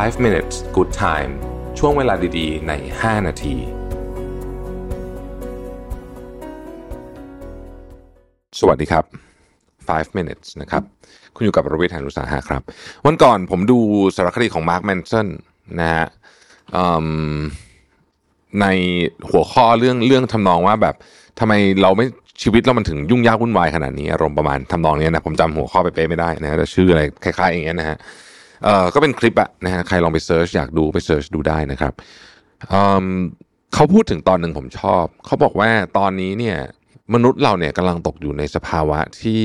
5 minutes good time ช่วงเวลาดีๆ ใน 5 นาที สวัสดีครับ 5 minutes นะครับ คุณอยู่กับรวิทยานุสาหะครับ วันก่อนผมดูสารคดีของมาร์คแมนสันนะฮะในหัวข้อเรื่องเรื่องทำนองว่าแบบทำไมเราไม่ชีวิตเรามันถึงยุ่งยากวุ่นวายขนาดนี้ อารมณ์ประมาณทำนองนี้นะ ผมจำหัวข้อไปเป๊ะไม่ได้นะฮะแต่ชื่ออะไรคล้ายๆอย่างเงี้ยนะฮะ เอ่อก็เป็นคลิปอะนะฮะใครลองไป search อยากดูไป search ดูได้นะครับเขาพูดถึงตอนหนึ่งผมชอบ เขาบอกว่าตอนนี้เนี่ยมนุษย์เราเนี่ยกำลังตกอยู่ในสภาวะที่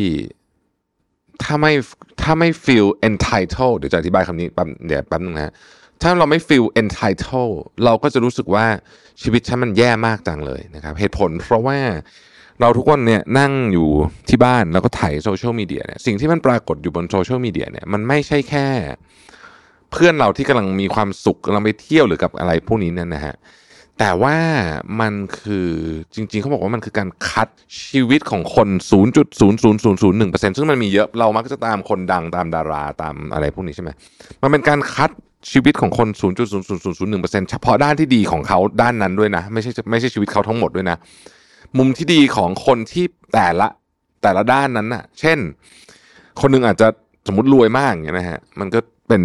ถ้าไม่ถ้าไม่ feel entitled เดี๋ยวจะอธิบายคำนี้แป๊บเดี๋ยวแป๊บนึงนะฮะถ้าเราไม่ feel entitled เราก็จะรู้สึกว่าชีวิตฉันมันแย่มากจังเลยนะครับ เหตุผลเพราะว่า เราทุกคนเนี่ยนั่งอยู่ที่บ้านแล้วก็ถ่ายโซเชียลมีเดียเนี่ยสิ่งที่มันปรากฏอยู่บนโซเชียลมีเดียเนี่ยมันไม่ใช่แค่ เพื่อนเราที่กำลังมีความสุขกำลังไปเที่ยวหรือกับอะไรพวกนี้เนี่ยนะฮะแต่ว่ามันคือจริงๆเขาบอกว่ามันคือการคัดชีวิตของคน 0.00001%ซึ่งมันมีเยอะเรามักจะตามคนดังตามดาราตามอะไรพวกนี้ใช่ไหมมันเป็นการคัดชีวิตของคน 0.0001%เฉพาะด้านที่ดีของเขาด้านนั้นด้วยนะ ไม่ใช่ไม่ใช่ชีวิตเขาทั้งหมดด้วยนะ มุมที่ดีของคนที่แต่ละแต่ละด้านนั้นน่ะ เช่น คนหนึงอาจจะสมมติรวยมากอย่างเงี้ยนะฮะมันก็เป็น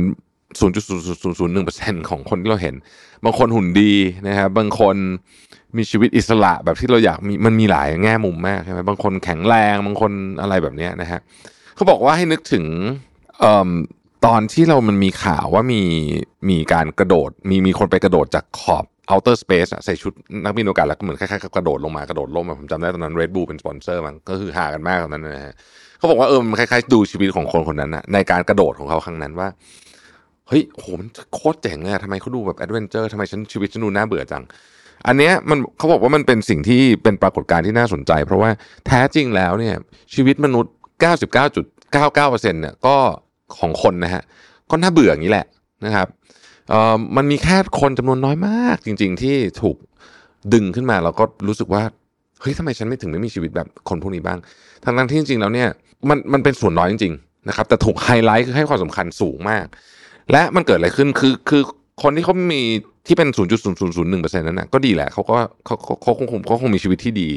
0.0001%ของคนที่เราเห็น บางคนหุ่นดีนะครับบางคนมีชีวิตอิสระแบบที่เราอยากมีมันมีหลายแง่มุมมากใช่ไหมบางคนแข็งแรงบางคนอะไรแบบนี้นะฮะเขาบอกว่าให้นึกถึงออตอนที่เรามันมีข่าวว่ามีมีการกระโดด มีมีคนไปกระโดดจากขอบ outer space ใส่ชุดนักบินอวกาศแล้วก็เหมือนคล้ายๆกระโดดลงมากระโดดร่มผมจำได้ตอนนั้น Red Bull เป็นสปอนเซอร์มันก็ฮือฮากันมากตอนนั้นนะฮะเขาบอกว่าเออมันคล้ายๆดูชีวิตของคนคนนั้นนะในการกระโดดของเขาครั้งนั้นว่าเฮ้ยโหมันโคตรเจ๋งเลยทำไมเขาดูแบบ adventure ทำไมฉันชีวิตฉันดูน่าเบื่อจัง อันเนี้ยมันเขาบอกว่ามันเป็นสิ่งที่เป็นปรากฏการณ์ที่น่าสนใจ เพราะว่าแท้จริงแล้วเนี่ยชีวิตมนุษย์ 99.99%เนี่ยก็ของคนนะฮะก็น่าเบื่ออย่างนี้แหละนะครับ มันมีแค่คนจำนวนน้อยมากจริง ๆ ที่ถูกดึงขึ้นมาแล้วก็รู้สึกว่าเฮ้ยทำไมฉันไม่ถึงไม่มีชีวิตแบบคนพวกนี้บ้างทั้งที่จริง ๆ แล้วเนี่ยมันมันเป็นส่วนน้อยจริง ๆ นะครับ แต่ถูกไฮไลท์คือให้ความสำคัญสูงมาก และมันเกิดอะไรขึ้นคือคือคนที่เขามีที่เป็น 0.0001%นั้นนะก็ดีแหละเขาก็เขาเขาเขาคงเขาคงมีชีวิตที่ดี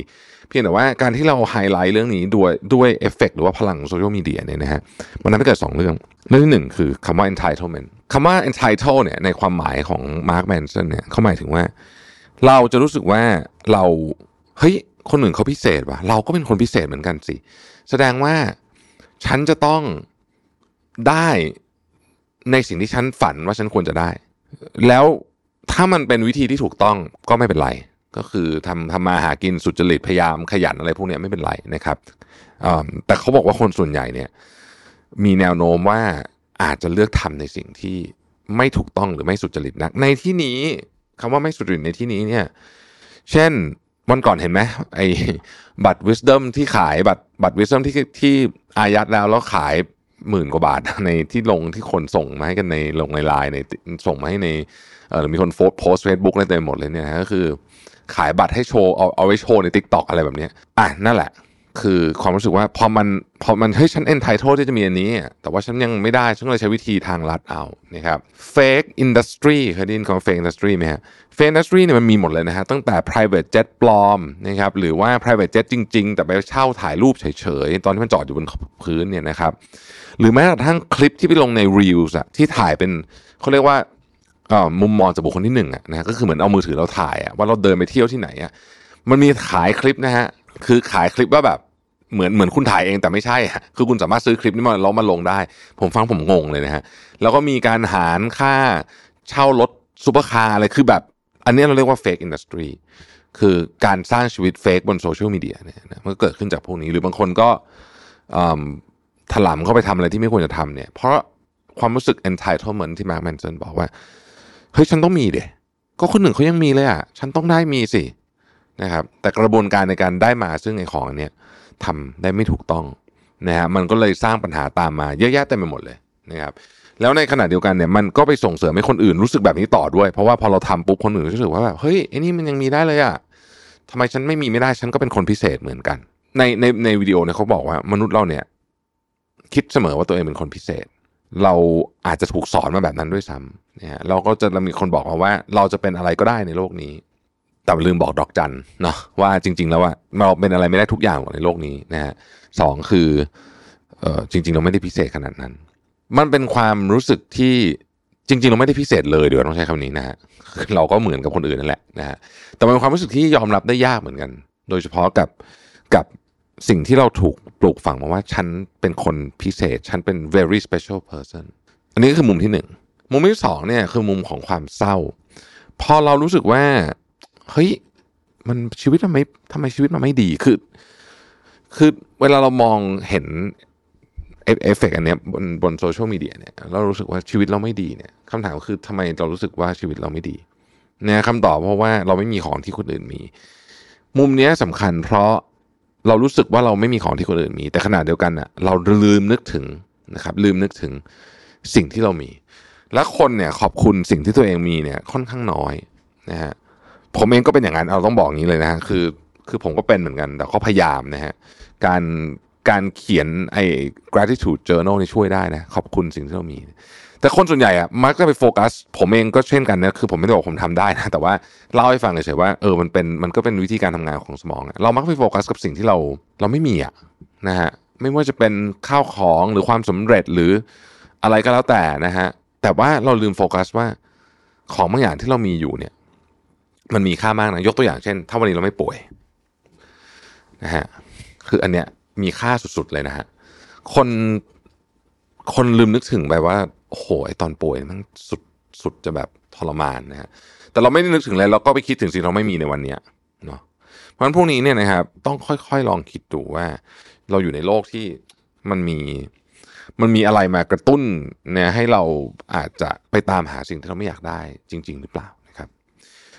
เพียงแต่ว่าการที่เราไฮไลท์เรื่องนี้ด้วยด้วยเอฟเฟกหรือว่าพลังโซเชียลมีเดียเนี่ยนะฮะมันทำให้เกิด 2 เรื่อง เรื่องที่หนึ่งคือคำว่า entitlement คำว่า entitle เนี่ยในความหมายของ Mark Manson เนี่ยเขาหมายถึงว่า เราจะรู้สึกว่าเราเฮ้ยคนอื่นเขาพิเศษว่ะเราก็เป็นคนพิเศษเหมือนกันสิ แสดงว่าฉันจะต้องได้ในสิ่งที่ฉันฝันว่าฉันควรจะได้ แล้วถ้ามันเป็นวิธีที่ถูกต้องก็ไม่เป็นไร ก็คือทำทำมาหากินสุจริตพยายามขยันอะไรพวกนี้ไม่เป็นไรนะครับอ่าแต่เขาบอกว่าคนส่วนใหญ่เนี่ยมีแนวโน้มว่า อาจจะเลือกทำในสิ่งที่ไม่ถูกต้องหรือไม่สุจริตนัก ในที่นี้คำว่าไม่สุจริตในที่นี้เนี่ย เช่นวันก่อนเห็นไหมไอ้บัตร wisdom ที่ขายบัตรบัตร wisdom ที่ที่อายัดแล้วแล้วขายหมื่นกว่าบาทในที่ลงที่คนส่งมาให้กันในลงในไลน์ในส่งมาให้ในเออมีคนโพสโพสเฟซบุ๊กอะไรเต็มหมดเลยเนี่ยก็คือ ขายบัตรให้โชว์เอาเอาไว้โชว์ใน t ิ k t o k อะไรแบบนี้อะนั่นแหละ คือความรู้สึกว่าพอมันพอมันเฮ้ยฉัน entitled ที่จะมีอันนี้ แต่ว่าฉันยังไม่ได้ ฉันเลยใช้วิธีทางลัดเอานะครับ fake industry เคยได้ยินคำว่า fake industry ไหมฮะ fake industry เนี่ยมันมีหมดเลยนะฮะตั้งแต่ private jet ปลอมนะครับหรือว่า private jet จริง ๆ แต่ไปเช่าถ่ายรูปเฉยๆ ตอนที่มันจอดอยู่บนพื้นเนี่ยนะครับหรือแม้กระทั่งคลิปที่ไปลงใน reels อะที่ถ่ายเป็นเขาเรียกว่ามุมมองจากบุคคลที่หนึ่งอะนะฮะก็คือเหมือนเอามือถือเราถ่ายอะว่าเราเดินไปเที่ยวที่ไหนอะมันมีขายคลิปนะฮะคือขายคลิปว่าแบบ เหมือนเหมือนคุณถ่ายเองแต่ไม่ใช่ คือคุณสามารถซื้อคลิปนี้มาแล้วมาลงได้ ผมฟังผมงงเลยนะฮะ แล้วก็มีการหารค่าเช่ารถซูเปอร์คาร์อะไรคือแบบ อันนี้เราเรียกว่า fake industry คือการสร้างชีวิต fake บนโซเชียลมีเดียเนี่ยนะมันก็เกิดขึ้นจากพวกนี้หรือบางคนก็ถลำเข้าไปทำอะไรที่ไม่ควรจะทำเนี่ย เพราะความรู้สึก entitlement ที่มาร์คแมนเซนบอกว่า เฮ้ย ฉันต้องมีเดะก็คนหนึ่งเขายังมีเลยอะ ฉันต้องได้มีสินะครับ แต่กระบวนการในการได้มาซึ่งไอ้ของนเนี้ย ทำได้ไม่ถูกต้องนะฮะมันก็เลยสร้างปัญหาตามมาเยอะแยะเต็มไปหมดเลยนะครับแล้วในขณะเดียวกันเนี่ยมันก็ไปส่งเสริมให้คนอื่นรู้สึกแบบนี้ต่อด้วย เพราะว่าพอเราทำปุ๊บคนอื่นก็รู้สึกว่าแบบเฮ้ยไอ้นี่มันยังมีได้เลยอะทำไมฉันไม่มีไม่ได้ฉันก็เป็นคนพิเศษเหมือนกัน ในในในวิดีโอเนี่ยเขาบอกว่ามนุษย์เราเนี่ย คิดเสมอว่าตัวเองเป็นคนพิเศษ เราอาจจะถูกสอนมาแบบนั้นด้วยซ้ำนะฮะเราก็จะมีคนบอกมาว่า เราจะเป็นอะไรก็ได้ในโลกนี้ แต่ลืมบอกดอกจันเนาะว่าจริง ๆ แล้วว่าเราเป็นอะไรไม่ได้ทุกอย่างหรอกในโลกนี้นะฮะสองคือเออจริง ๆ เราไม่ได้พิเศษขนาดนั้น มันเป็นความรู้สึกที่จริง ๆ เราไม่ได้พิเศษเลยเดี๋ยวต้องใช้คำนี้นะฮะเราก็เหมือนกับคนอื่นนั่นแหละนะฮะแต่มันเป็นความรู้สึกที่ยอมรับได้ยากเหมือนกัน โดยเฉพาะกับกับสิ่งที่เราถูกปลูกฝังมาว่าฉันเป็นคนพิเศษ ฉันเป็น very special person อันนี้ก็คือมุมที่หนึ่งมุมที่สองเนี่ยคือมุมของความเศร้า พอเรารู้สึกว่า เฮ้ยมันชีวิตมันไม่ทำไมชีวิตมันไม่ดีคือ คือเวลาเรามองเห็นเอฟเฟกต์อันเนี้ยบนบนโซเชียลมีเดียเนี่ยเรารู้สึกว่าชีวิตเราไม่ดีเนี่ยคำถามคือทำไมเรารู้สึกว่าชีวิตเราไม่ดีเนี่ยคำตอบเพราะว่าเราไม่มีของที่คนอื่นมี มุมเนี้ยสำคัญเพราะเรารู้สึกว่าเราไม่มีของที่คนอื่นมี แต่ขณะเดียวกันอะเราลืมนึกถึงนะครับ ลืมนึกถึงสิ่งที่เรามี และคนเนี่ยขอบคุณสิ่งที่ตัวเองมีเนี่ยค่อนข้างน้อยนะฮะ ผมเองก็เป็นอย่างนั้นเราต้องบอกอย่างนี้เลยนะฮะคือคือผมก็เป็นเหมือนกัน แต่ก็พยายามนะฮะการการเขียนไอ้ gratitude journal นี่ช่วยได้นะ ขอบคุณสิ่งที่เรามี แต่คนส่วนใหญ่อะมักจะไปโฟกัส ผมเองก็เช่นกันนะคือผมไม่ได้บอกผมทำได้นะ แต่ว่าเล่าให้ฟังเฉยๆว่าเออมันเป็นมันก็เป็นวิธีการทำงานของสมองอะเรามักไปโฟกัสกับสิ่งที่เราเราไม่มีอะนะฮะไม่ว่าจะเป็นข้าวของหรือความสำเร็จหรืออะไรก็แล้วแต่นะฮะแต่ว่าเราลืมโฟกัสว่าของบางอย่างที่เรามีอยู่เนี่ย มันมีค่ามากนะยกตัวอย่างเช่น ถ้าวันนี้เราไม่ป่วยนะฮะคืออันเนี้ยมีค่าสุดๆเลยนะฮะคนคนลืมนึกถึงไปว่าโอ้โหไอตอนป่วยมันสุดสุดจะแบบทรมานนะฮะแต่เราไม่ได้นึกถึงเลยเราก็ไปคิดถึงสิ่งเราไม่มีในวันเนี้ยเนาะเพราะฉะนั้นพวกนี้เนี่ยนะครับ ต้องค่อยๆลองคิดดูว่า เราอยู่ในโลกที่มันมีมันมีอะไรมากระตุ้นเนี่ยให้เราอาจจะไปตามหาสิ่งที่เราไม่อยากได้จริง ๆ หรือเปล่า